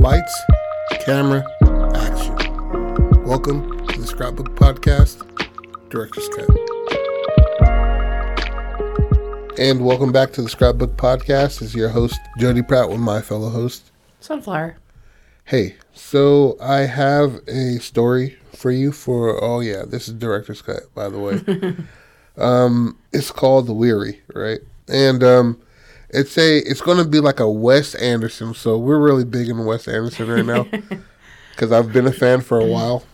Lights, camera, action. Welcome to the Scrapbook Podcast, Director's Cut. And welcome back to the Scrapbook Podcast. This is your host, Jody Pratt, with my fellow host. Sunflower. Hey, so I have a story for you for, oh yeah, this is Director's Cut, by the way. um, it's called The Weary, right? And, um, it's a it's going to be like a Wes Anderson. So we're really big in Wes Anderson right now because I've been a fan for a while.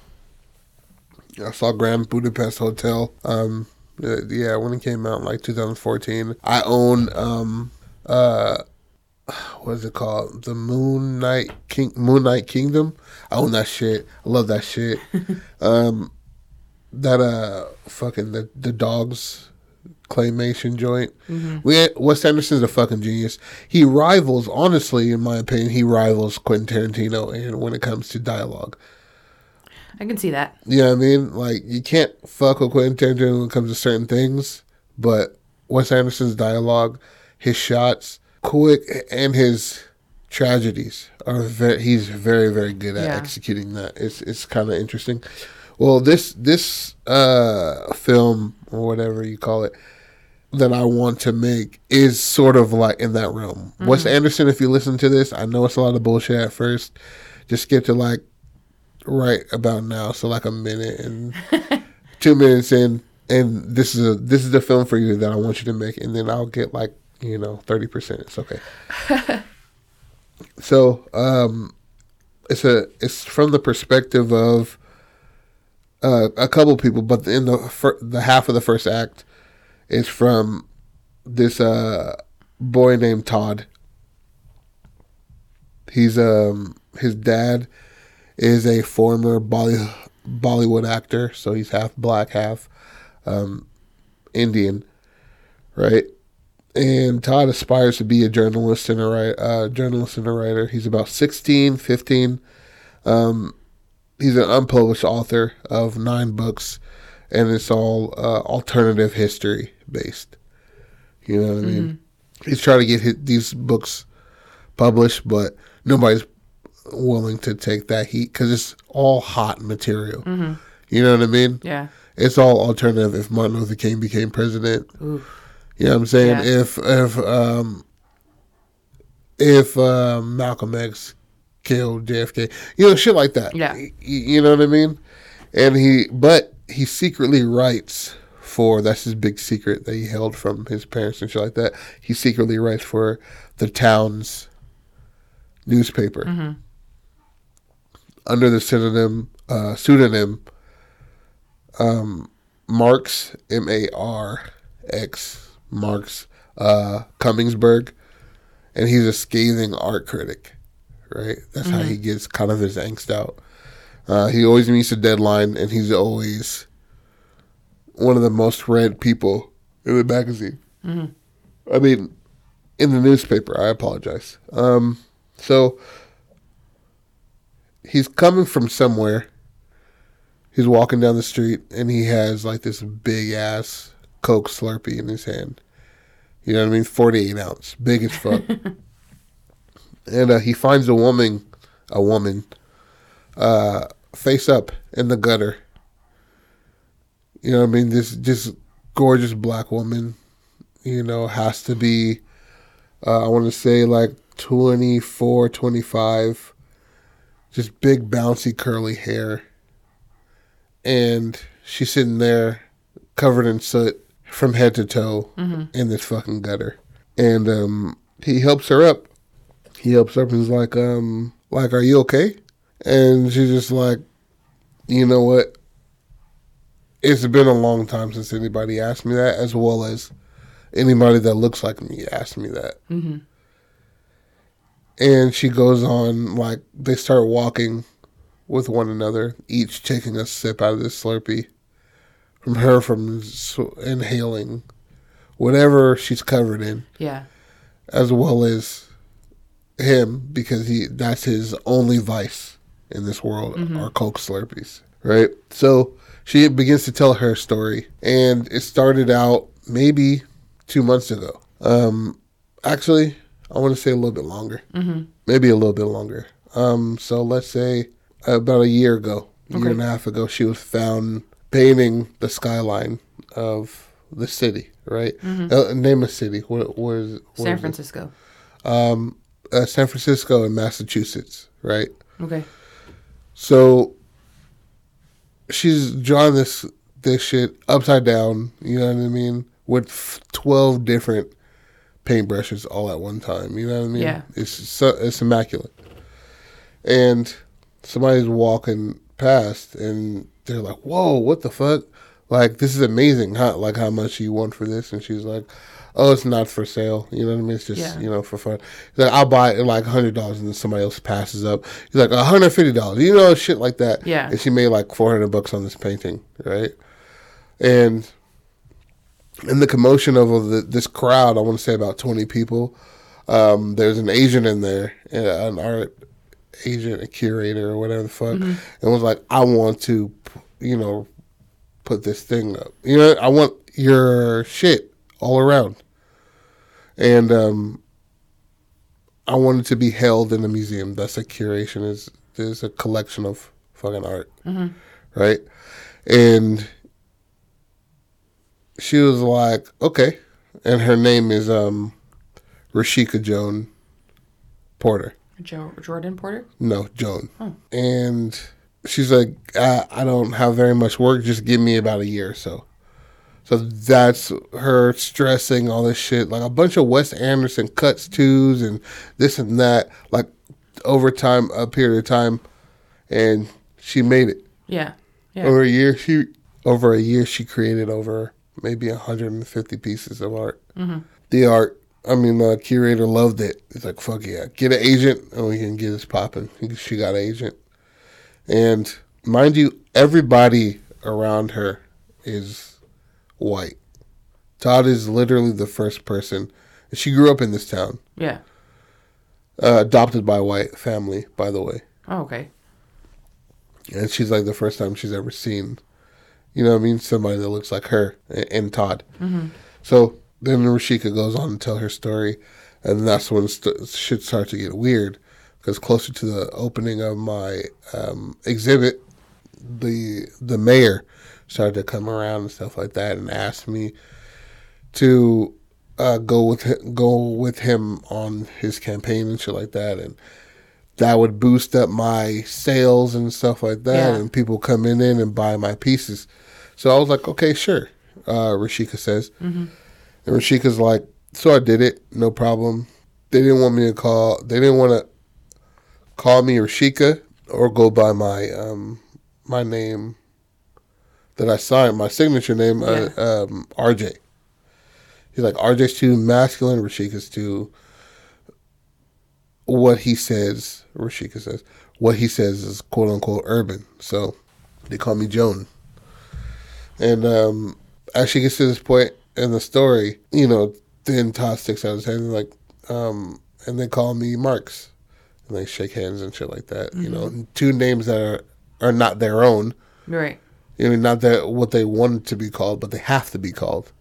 I saw Grand Budapest Hotel. Um, uh, yeah, when it came out in like 2014. I own um uh what is it called? The Moon Knight King Moonrise Kingdom. I own that shit. I love that shit. um that uh fucking the the dogs claymation joint. Mm-hmm. We Wes Anderson's a fucking genius. He rivals, honestly, in my opinion, he rivals Quentin Tarantino and when it comes to dialogue. I can see that. You know what I mean? Like you can't fuck with Quentin Tarantino when it comes to certain things, but Wes Anderson's dialogue, his shots, quick, and his tragedies are very. He's very very good at yeah. executing that. It's it's kind of interesting. Well, this this uh, film or whatever you call it that I want to make is sort of like in that realm. Mm-hmm. Wes Anderson, if you listen to this, I know it's a lot of bullshit at first. Just get to like right about now, so like a minute and two minutes in, and this is a this is the film for you that I want you to make, and then I'll get like you know thirty percent. It's okay. so um, it's a it's from the perspective of uh, a couple people, but in the fir- the half of the first act is from this uh, boy named Todd. He's um his dad is a former Bolly- Bollywood actor, so he's half black, half um, Indian, right? And Todd aspires to be a journalist and a uh, journalist and a writer. He's about 16, 15. Um, he's an unpublished author of nine books, and it's all uh, alternative history based. You know what I mean? Mm-hmm. He's trying to get his, these books published, but nobody's willing to take that heat because it's all hot material. Mm-hmm. You know what I mean? Yeah. It's all alternative. If Martin Luther King became president, Oof. you know what I'm saying? Yeah. If if um if uh, Malcolm X killed JFK, you know, shit like that. Yeah. You, know what I mean? And he, but he secretly writes for that's his big secret that he held from his parents and shit like that. He secretly writes for the town's newspaper mm-hmm. under the pseudonym uh, pseudonym um, Marx M A R X Marx uh, Cummingsburg, and he's a scathing art critic. Right, that's mm-hmm. how he gets kind of his angst out. Uh, he always meets a deadline, and he's always one of the most read people in the magazine. Mm-hmm. I mean, in the newspaper. I apologize. Um, so he's coming from somewhere. He's walking down the street and he has like this big ass Coke Slurpee in his hand. You know what I mean? 48 ounce, big as fuck. and uh, he finds a woman, a woman, uh, face up in the gutter you know, I mean, this just gorgeous black woman, you know, has to be, uh, I want to say like 24, 25, just big, bouncy, curly hair. And she's sitting there covered in soot from head to toe mm-hmm. in this fucking gutter. And um, he helps her up. He helps up and he's like, um, like, are you okay? And she's just like, you know what? it's been a long time since anybody asked me that, as well as anybody that looks like me asked me that. Mm-hmm. And she goes on, like, they start walking with one another, each taking a sip out of this Slurpee from her from inhaling whatever she's covered in. Yeah. As well as him, because he that's his only vice in this world mm-hmm. are Coke Slurpees. Right? So she begins to tell her story, and it started out maybe two months ago. Um, actually, I want to say a little bit longer, mm-hmm. maybe a little bit longer. Um, so let's say about a year ago, a year and a half ago, she was found painting the skyline of the city. Right? Uh, name a city. What was Mm-hmm. San Francisco. Um, uh, San Francisco and Massachusetts. Right? Okay. So she's drawing this this shit upside down. You know what I mean? With twelve different paintbrushes all at one time. You know what I mean? Yeah. It's so, it's immaculate. And somebody's walking past, and they're like, "Whoa, what the fuck? Like this is amazing. How like how much you want for this?" And she's like. Oh, it's not for sale. You know what I mean? It's just Yeah. you know for fun. He's like, I'll buy it like hundred dollars, and then somebody else passes up. He's like, hundred fifty dollars. You know, shit like that. Yeah. And she made like four hundred bucks on this painting, right? And in the commotion of the, this crowd, I want to say about twenty people. Um, there's an agent in there, uh, an art agent, a curator, or whatever the fuck, and was like, I want to, you know, put this thing up. You know, I want your shit all around. And um, I want it to be held in a museum. That's a curation. Is there's a collection of fucking art, right? And she was like, okay, and her name is um, Rashika Joan Porter. Jo- Jordan Porter. No, Joan. And she's like, I, I don't have very much work. Just give me about a year or so. So that's her stressing all this shit, like a bunch of Wes Anderson cuts twos and this and that, like over time, a period of time, and she made it. Yeah. Yeah. Over a year, she over a year she created over maybe 150 pieces of art. Mm-hmm. The art, I mean, the curator loved it. He's like, "Fuck yeah, get an agent, and we can get this popping." She got an agent, and mind you, everybody around her is white. Todd is literally the first person. She grew up in this town, yeah. uh, adopted by a white family, by the way. Oh, okay. and she's like the first time she's ever seen, you know, what I mean, somebody that looks like her a- and Todd. So then Rashika goes on to tell her story, and that's when st- shit starts to get weird, because closer to the opening of my um, exhibit, the the mayor started to come around and stuff like that, and asked me to uh, go with him, go with him on his campaign and shit like that, and that would boost up my sales and stuff like that, Yeah. and people coming in and buy my pieces. So I was like, okay, sure. Uh, Rashika says, and Rashika's like, so I did it, no problem. They didn't want me to call. They didn't want to call me Rashika or go by my um my name that I signed, my signature name, uh, um, RJ. He's like, RJ's too masculine, Rashika's too what he says, Rashika says, what he says is quote unquote urban. So they call me Joan. And um, as she gets to this point in the story, you know, then Todd sticks out his hand and like, um, and they call me Marx. And they shake hands and shit like that. You know, two names that are, are not their own. Right. You know, not that what they wanted to be called, but they have to be called.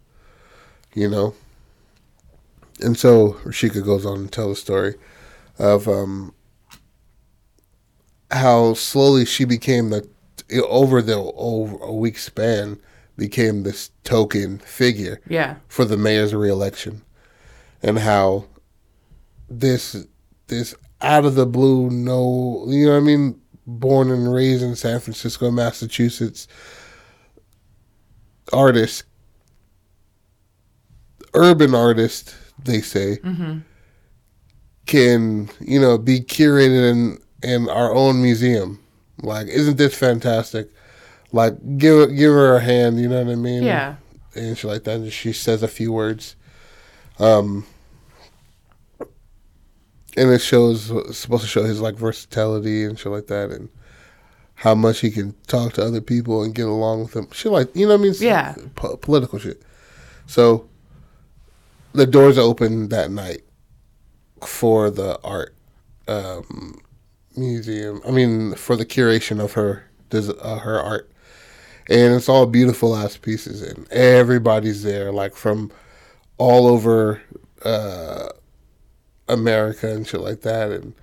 You know? And so Rashika goes on to tell the story of um, how slowly she became the over the over a week span became this token figure Yeah. for the mayor's reelection, and how this this out of the blue, no, you know what I mean, born and raised in San Francisco, Massachusetts, artist, urban artist, they say, can you know be curated in in our own museum. Like, isn't this fantastic? Like, give her- give her a hand. You know what I mean? Yeah. and she like that. And she says a few words. Um, and it shows it's supposed to show his like versatility and shit like that, and how much he can talk to other people and get along with them. Shit like you know what I mean? Yeah. Po- political shit. So the doors open that night for the art um, museum. I mean, for the curation of her uh, her art, and it's all beautiful ass pieces, and everybody's there, like from all over uh, America and shit like that, and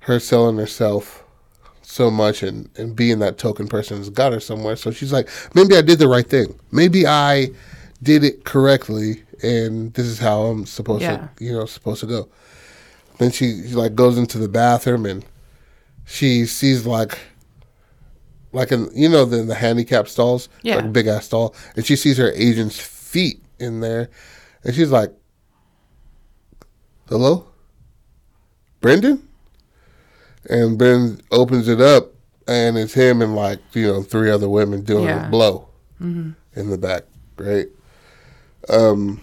her selling herself so much and, and being that token person has got her somewhere. So she's like, maybe I did the right thing. Maybe I did it correctly, and this is how I'm supposed Yeah. to, you know, supposed to go. Then she, she like goes into the bathroom and she sees like, like in you know the the handicap stalls, Yeah. like big ass stall, and she sees her agent's feet in there, and she's like, "Hello, Brendan," and Ben opens it up, and it's him and like you know three other women doing Yeah. a blow in the back, right? Um,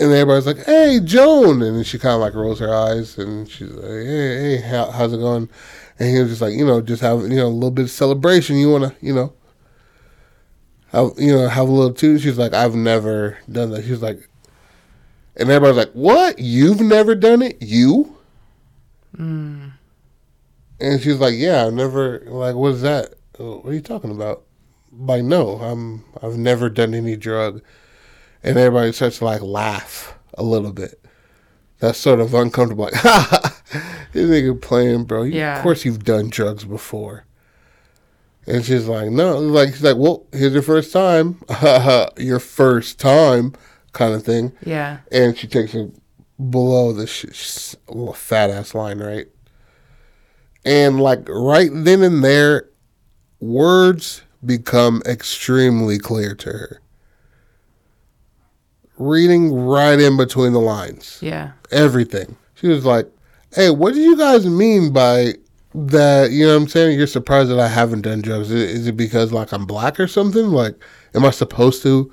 and everybody's like, "Hey, Joan," and then she kind of like rolls her eyes, and she's like, "Hey, hey, how, how's it going?" And he was just like, you know, just have you know a little bit of celebration. You want to, you know, have you know have a little too. She's like, "I've never done that." She's like, and everybody's like, "What? You've never done it? You?" Hmm. And she's like, "Yeah, I've never. Like, what is that? What are you talking about?" Like, no, I'm. I've never done any drug. And everybody starts to like laugh a little bit. That's sort of uncomfortable. Like, ha ha, this nigga playing, bro. You- Yeah. Of course you've done drugs before. And she's like, no. Like, she's like, well, here's your first time. your first time kind of thing. Yeah. And she takes it below the sh- sh- little fat ass line, right? And like right then and there, words become extremely clear to her. Reading right in between the lines Yeah. everything. She was like, "Hey, what do you guys mean by that? You know what I'm saying? You're surprised that I haven't done drugs. Is it because like I'm black or something? Like, am I supposed to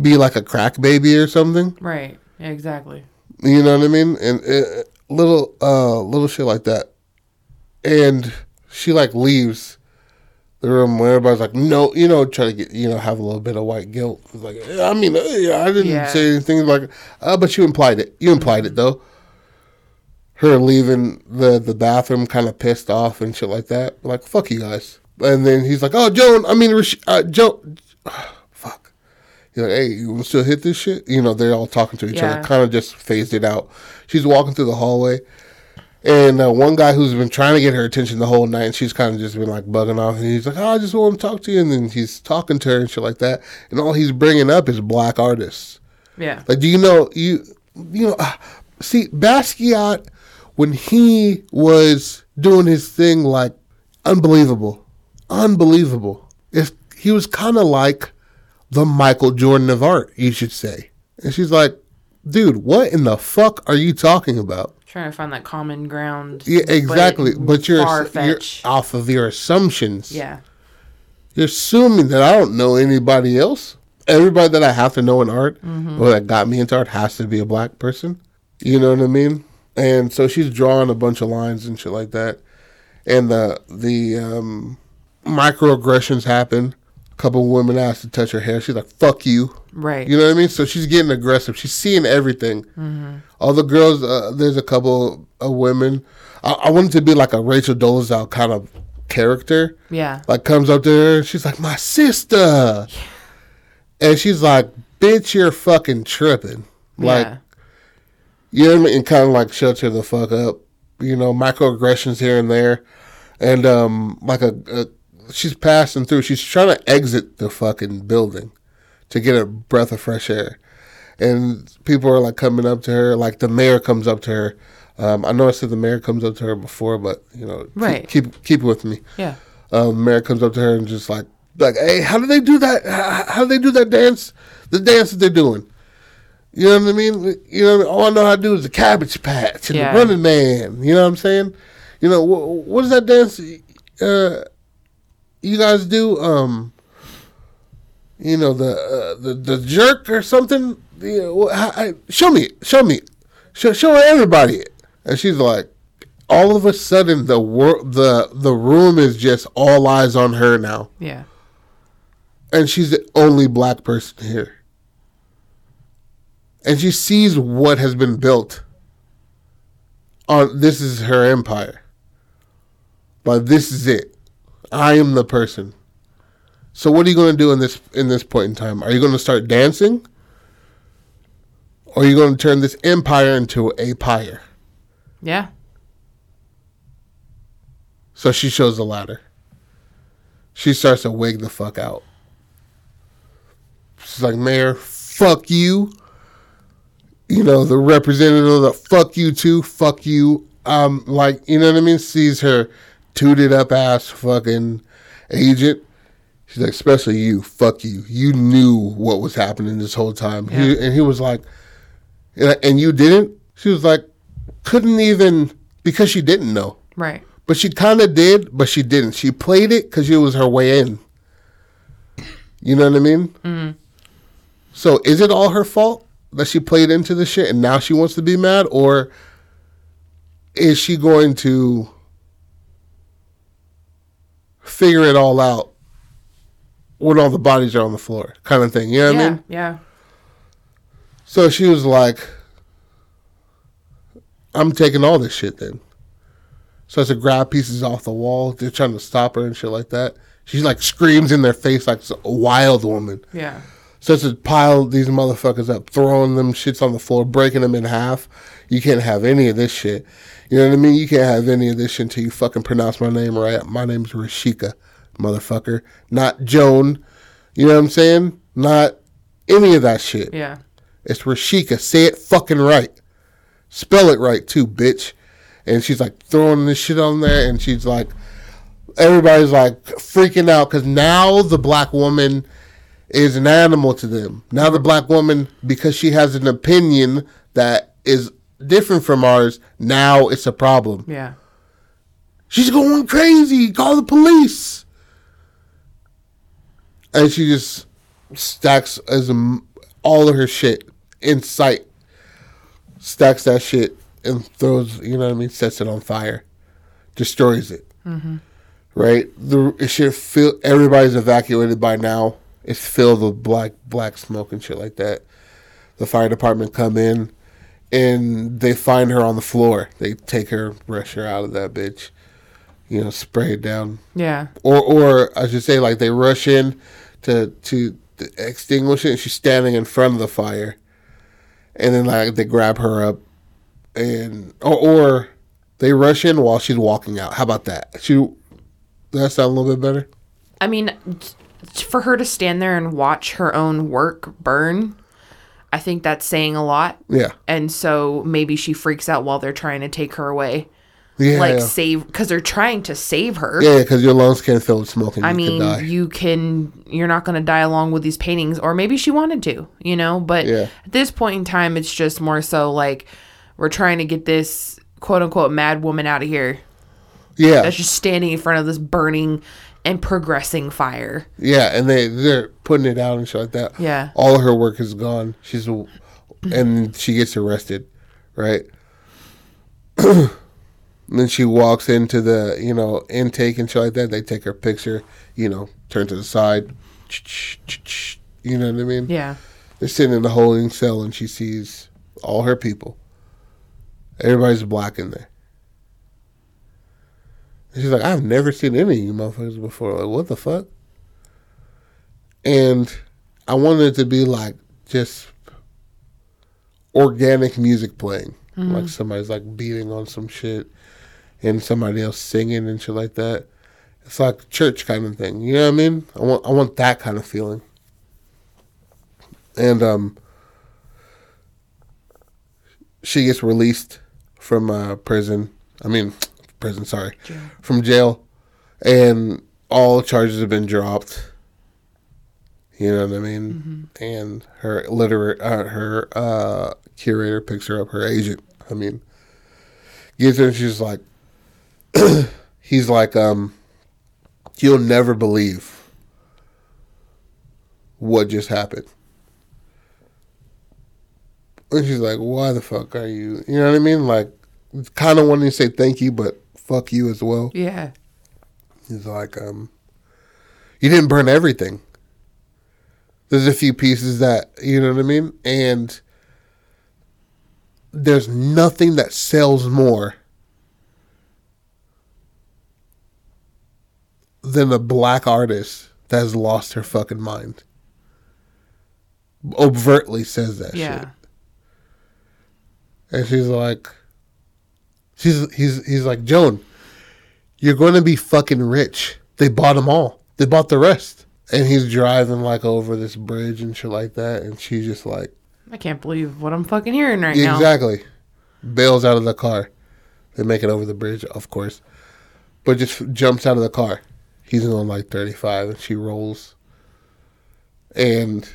be like a crack baby or something? Right. Exactly. You know what I mean? And uh, little, uh, little shit like that. And she like leaves the room where everybody's like, no, you know, try to get, you know, have a little bit of white guilt. It's like, I mean, uh, I didn't Yeah. say anything like, uh, but you implied it. You implied it though. Her leaving the the bathroom, kind of pissed off and shit like that. Like, fuck you guys. And then he's like, oh, Joan, I mean, uh, Joan. He's like, hey, you still hit this shit? You know, they're all talking to each Yeah. other, kind of just phased it out. She's walking through the hallway. And uh, one guy who's been trying to get her attention the whole night, and she's kind of just been like bugging off. And he's like, "Oh, I just want to talk to you." And then he's talking to her and shit like that. And all he's bringing up is black artists. Yeah. Like, do you know you you know? Uh, see, Basquiat when he was doing his thing, like unbelievable, unbelievable. If he was kind of like the Michael Jordan of art, you should say. And she's like, "Dude, what in the fuck are you talking about?" Trying to find that common ground. Yeah, exactly. But, you're, far you're off of your assumptions. Yeah. You're assuming that I don't know anybody else. Everybody that I have to know in art, Mm-hmm. or that got me into art, has to be a black person. You know what I mean? And so she's drawing a bunch of lines and shit like that. And the the um, microaggressions happen. Couple women asked to touch her hair. She's like, "Fuck you." Right. You know what I mean? So she's getting aggressive. She's seeing everything. Mm-hmm. All the girls, uh, there's a couple of women. I, I want it to be like a Rachel Dolezal kind of character. yeah. Like comes up to her, she's like, "My sister," and she's like, "Bitch, you're fucking tripping." Like, yeah. you know what I mean? And kind of like shuts her the fuck up. You know, microaggressions here and there, and um, like a, a she's passing through. She's trying to exit the fucking building to get a breath of fresh air, and people are like coming up to her. Like the mayor comes up to her. Um, I know I said the mayor comes up to her before, but you know, Right. Keep keep it with me. Yeah. Um, mayor comes up to her and just like, like, hey, how do they do that? How, how do they do that dance? The dance that they're doing. You know what I mean? You know, I mean? all I know how to do is the cabbage patch and Yeah. the running man. You know what I'm saying? You know wh- what is that dance? Uh, you guys do? Um, you know the uh, the the jerk or something? You know, wh- I- show me, show me, show show everybody it. And she's like, all of a sudden the wor- the the room is just all eyes on her now, Yeah. and she's the only black person here. And she sees what has been built. On this is her empire. But this is it. I am the person. So what are you going to do in this in this point in time? Are you going to start dancing? Or are you going to turn this empire into a pyre? Yeah. So she shows the ladder. She starts to wig the fuck out. She's like, Mayor, fuck you. You know, the representative, the fuck you too, fuck you. Um, like, you know what I mean? Sees her tooted up ass fucking agent. She's like, especially you, fuck you. You knew what was happening this whole time. He, and he was like, and and you didn't? She was like, couldn't even, because she didn't know. Right. But she kind of did, but she didn't. She played it because it was her way in. You know what I mean? Mm. So is it all her fault that she played into the shit and now she wants to be mad? Or is she going to figure it all out when all the bodies are on the floor? Kind of thing. You know what I mean? Yeah. So she was like, I'm taking all this shit then. Starts to grab pieces off the wall. They're trying to stop her and shit like that. She like screams in their face like a wild woman. Yeah. Starts to pile these motherfuckers up, throwing them shits on the floor, breaking them in half. You can't have any of this shit. You know what I mean? You can't have any of this shit until you fucking pronounce my name right. My name's Rashika, motherfucker. Not Joan. You know what I'm saying? Not any of that shit. Yeah. It's Rashika. Say it fucking right. Spell it right too, bitch. And she's like throwing this shit on there, and she's like, everybody's like freaking out because now the black woman is an animal to them. Now the black woman, because she has an opinion that is different from ours, now it's a problem. Yeah. She's going crazy. Call the police. And she just stacks as a, all of her shit in sight. Stacks that shit and throws, you know what I mean, sets it on fire. Destroys it. Mm-hmm. Right? The it should feel everybody's evacuated by now. It's filled with black black smoke and shit like that. The fire department come in and they find her on the floor. They take her, rush her out of that bitch. You know, spray it down Yeah. or or I should say like they rush in to to extinguish it and she's standing in front of the fire and then like they grab her up and or, or they rush in while she's walking out how about that she does that sound a little bit better I mean, for her to stand there and watch her own work burn, I think that's saying a lot. yeah And so maybe she freaks out while they're trying to take her away. yeah like save because they're trying to save her. yeah because your lungs can't fill with smoke and I you mean, die you can you're not going to die along with these paintings or maybe she wanted to, you know, but Yeah. at this point in time it's just more so like we're trying to get this quote unquote mad woman out of here yeah that's just standing in front of this burning and progressing fire. Yeah, and they they're putting it out and shit like that. Yeah. all of her work is gone. She's and she gets arrested, right? and then she walks into the you know intake and shit like that. They take her picture, you know, turn to the side. You know what I mean? Yeah. They're sitting in the holding cell, and she sees all her people. Everybody's black in there. And she's like, I've never seen any of you motherfuckers before. Like, what the fuck? And I wanted it to be like just organic music playing. Like somebody's like beating on some shit and somebody else singing and shit like that. It's like church kind of thing. You know what I mean? I want I want that kind of feeling. And um she gets released from uh, prison. I mean, prison, sorry. Jail. From jail. And all charges have been dropped. You know what I mean? And her literate, uh, her uh, curator picks her up, her agent, I mean, gets her and she's like, he's like, um, you'll never believe what just happened. And she's like, why the fuck are you? You know what I mean? Like, kind of wanting to say thank you, but fuck you as well. Yeah. He's like, um, you didn't burn everything. There's a few pieces that, you know what I mean? And there's nothing that sells more than a black artist that has lost her fucking mind. Overtly says that Yeah. shit. And she's like, she's he's he's like Joan, You're going to be fucking rich. They bought them all. They bought the rest. And he's driving like over this bridge and shit like that. And she's just like, I can't believe what I'm fucking hearing right now. exactly. Bails out of the car. They make it over the bridge, of course. But just jumps out of the car. He's going like 35 and she rolls and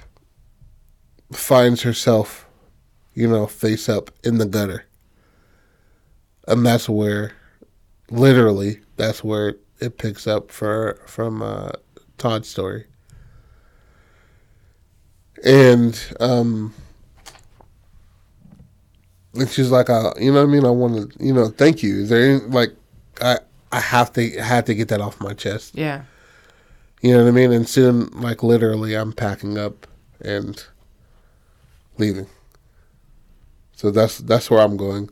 finds herself, you know, face up in the gutter. And that's where, literally, that's where it picks up for from uh, Todd's story. And um, and she's like, uh, you know what I mean? I want to, you know, thank you. Is there any, like, I I have to had to get that off my chest. Yeah. You know what I mean? And soon, like literally, I'm packing up and leaving. So that's that's where I'm going.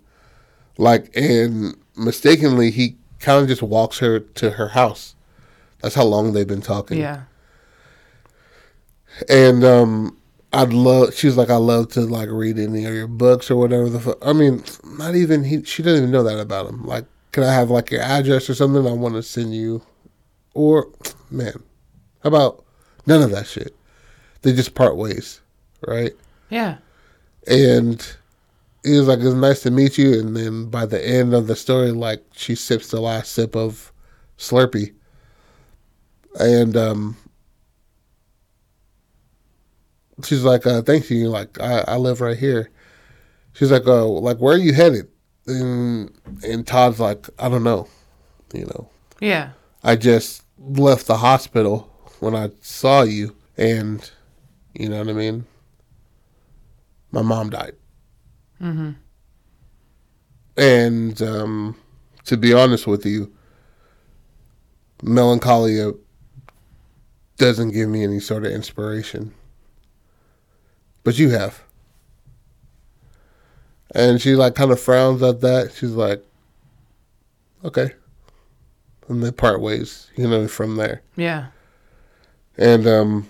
Like, and mistakenly, he kind of just walks her to her house. That's how long they've been talking. Yeah. And um, I'd love. She's like, I love to like read any of your books or whatever the. Fu-. I mean, not even he. She doesn't even know that about him. Like, can I have like your address or something? I want to send you. Or, man, how about none of that shit? They just part ways, right? Yeah. And he was like, "It's nice to meet you." And then by the end of the story, like she sips the last sip of Slurpee, and um, she's like, uh, "Thank you." Like, I, I live right here. She's like, "Oh, like where are you headed?" And and Todd's like, "I don't know," you know. Yeah. I just left the hospital when I saw you, and you know what I mean. My mom died. Mm-hmm. And um, to be honest with you, melancholia doesn't give me any sort of inspiration. But you have. And she like kind of frowns at that. She's like, okay. And they part ways, you know, from there. Yeah. And um,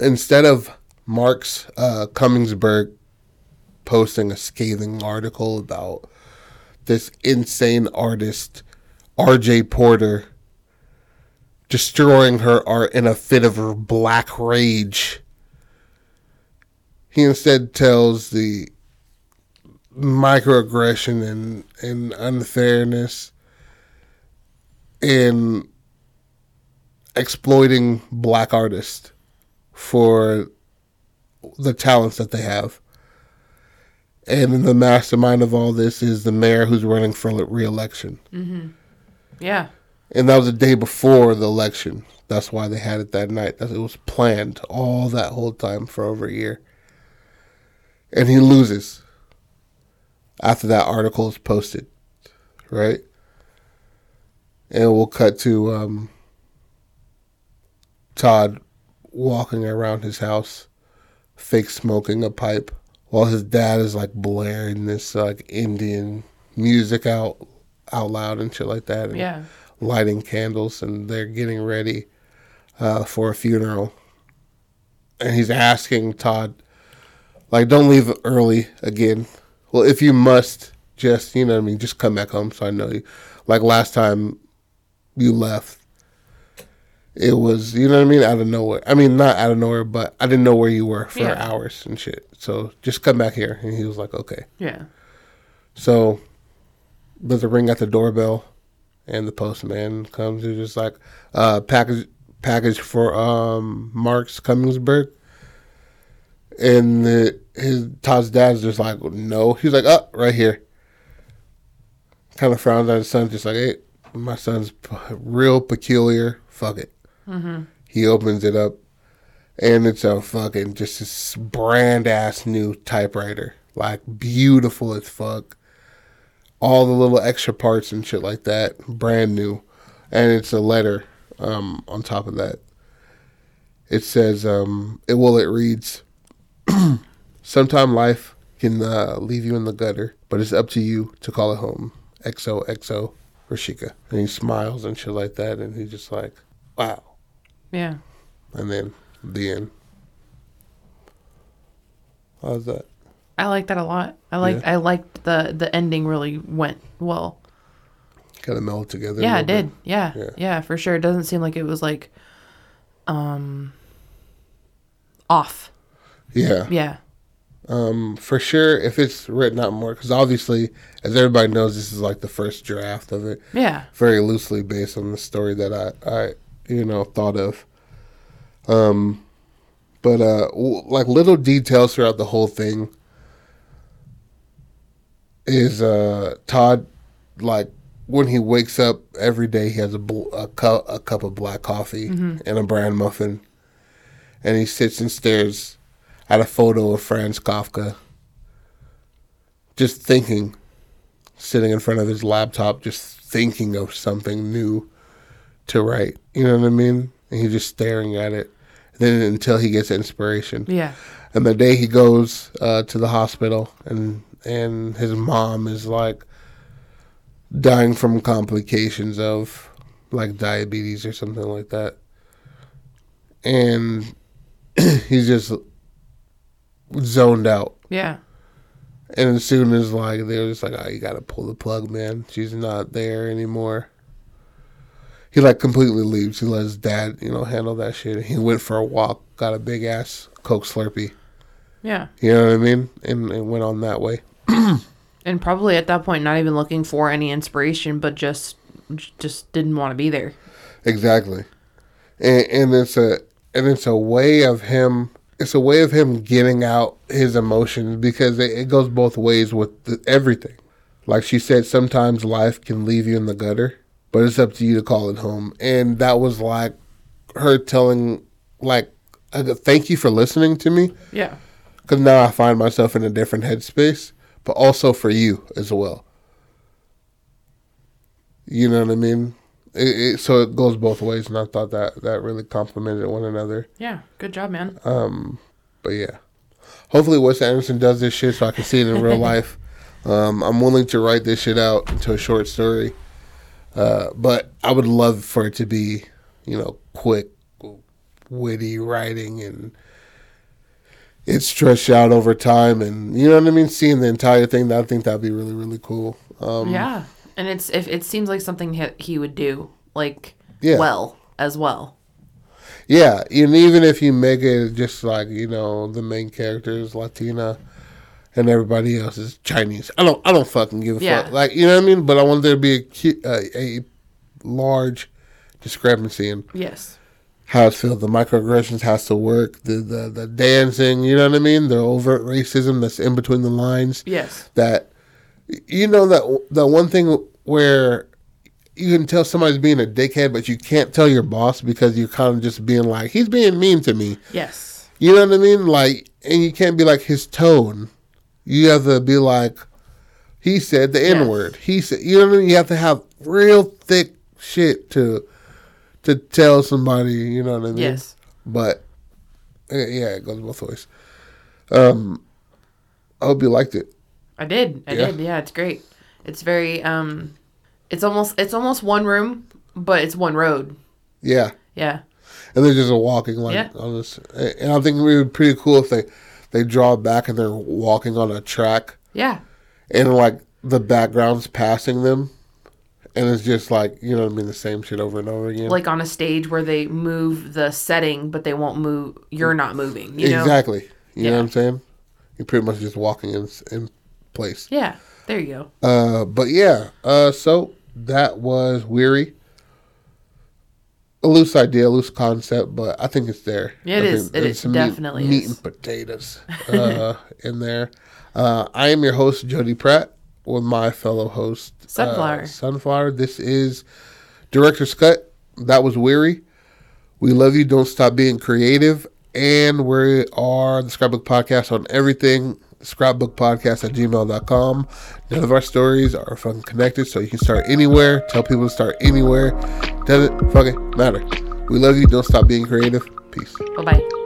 instead of Marx uh, Cummingsburg posting a scathing article about this insane artist, R.J. Porter, destroying her art in a fit of black rage, he instead tells the microaggression and, and unfairness in exploiting black artists for the talents that they have. And then the mastermind of all this is the mayor who's running for re-election. Yeah. And that was the day before the election. That's why they had it that night. That it was planned all that whole time for over a year. And he loses after that article is posted, right? And we'll cut to um, Todd walking around his house, fake smoking a pipe, while his dad is like blaring this like Indian music out out loud and shit like that. And Yeah. lighting candles and they're getting ready uh, for a funeral. And he's asking Todd, like, don't leave early again. Well, if you must, just, you know what I mean, just come back home so I know you. Like last time you left, it was, you know what I mean, out of nowhere. I mean, not out of nowhere, but I didn't know where you were for Yeah. hours and shit. So just come back here. And he was like, okay. Yeah. So there's a ring at the doorbell, and the postman comes. He's just like, uh, package package for um Marx Cummingsburg. And the, his Todd's dad's just like, no. He's like, oh, right here. Kind of frowns at his son, just like, hey, my son's p- real peculiar. Fuck it. He opens it up, and it's a fucking just this brand ass new typewriter, like beautiful as fuck all the little extra parts and shit like that, brand new. And it's a letter um, on top of that. It says, um, it well, it reads, sometime life can uh, leave you in the gutter, but it's up to you to call it home. XOXO Rashika. And he smiles and shit like that, and he's just like, wow. Yeah. And then the end. How's that? I like that a lot. I like Yeah. I liked the the ending really went well. kind of meld together. Yeah, it bit. did. Yeah, Yeah. yeah, for sure. It doesn't seem like it was like, um, off. Yeah. Yeah, Um, for sure, if it's written out more, because obviously, as everybody knows, this is like the first draft of it, yeah, very loosely based on the story that I, I, you know, thought of. Um, but uh, w- like little details throughout the whole thing is uh Todd, like when he wakes up every day, he has a bl- a, cu- a cup of black coffee and a bran muffin, and he sits and stares at a photo of Franz Kafka, just thinking, sitting in front of his laptop, just thinking of something new to write. You know what I mean? And he's just staring at it. then until he gets inspiration. yeah, And the day he goes uh, to the hospital, and and his mom is like dying from complications of like diabetes or something like that, and he's just zoned out. yeah, And as soon as like they were just like, oh, you gotta pull the plug, man. She's not there anymore. He like completely leaves. He let his dad, you know, handle that shit. He went for a walk, got a big ass Coke Slurpee. yeah. You know what I mean? And, and went on that way. And probably at that point, not even looking for any inspiration, but just just didn't want to be there. Exactly. And, and it's a and it's a way of him. It's a way of him getting out his emotions because it, it goes both ways with the, everything. Like she said, sometimes life can leave you in the gutter, but it's up to you to call it home. And that was like her telling, like, thank you for listening to me Yeah, because now I find myself in a different headspace, but also for you as well. You know what I mean? It, it, so it goes both ways, and I thought that that really complemented one another. yeah. Good job, man. Um, but yeah, hopefully Wes Anderson does this shit so I can see it in real life. Um, I'm willing to write this shit out into a short story, uh, but I would love for it to be, you know, quick, witty writing and it's stretched out over time, and you know what I mean. Seeing the entire thing, I think that'd be really really cool. Um, yeah, and it's if it seems like something he, he would do like Yeah. well as well. Yeah, and even if you make it just like you know the main character is Latina, and everybody else is Chinese, I don't I don't fucking give a Yeah. fuck. Like you know what I mean. But I want there to be a a, a large discrepancy in Yes. how it's filled. The microaggressions has to work. The the the dancing, you know what I mean. The overt racism that's in between the lines. Yes. That you know that that one thing where you can tell somebody's being a dickhead, but you can't tell your boss because you're kind of just being like, he's being mean to me. Yes. You know what I mean? Like, and you can't be like his tone. You have to be like, he said the N word. He said, you know what I mean? You have to have real thick shit to to tell somebody. You know what I mean? Yes. But yeah, it goes both ways. Um, I hope you liked it. I did. I Yeah. did. Yeah, it's great. It's very um it's almost it's almost one room, but it's one road. Yeah, Yeah. and they're just walking like Yeah. on this. And I think it would be pretty cool if they they draw back and they're walking on a track. Yeah. and like the background's passing them, and it's just like you know what I mean, the same shit over and over again. Like on a stage where they move the setting, but they won't move you're not moving, you know? exactly. You know what I'm saying? You're pretty much just walking in in place. Yeah. There you go. Uh, but yeah. Uh, so that was weary. A loose idea, loose concept, but I think it's there. It I is. It is. Definitely meat, meat is. and potatoes uh, in there. Uh, I am your host, Jody Pratt, with my fellow host, uh, Sunflower. Sunflower. This is Director's Cut. That was weary. We love you. Don't stop being creative. And we are the Scrapbook Podcast on everything. Scrapbookpodcast at gmail.com. None of our stories are fucking connected, so you can start anywhere. Tell people to start anywhere. Doesn't fucking matter. We love you. Don't stop being creative. Peace. Bye bye.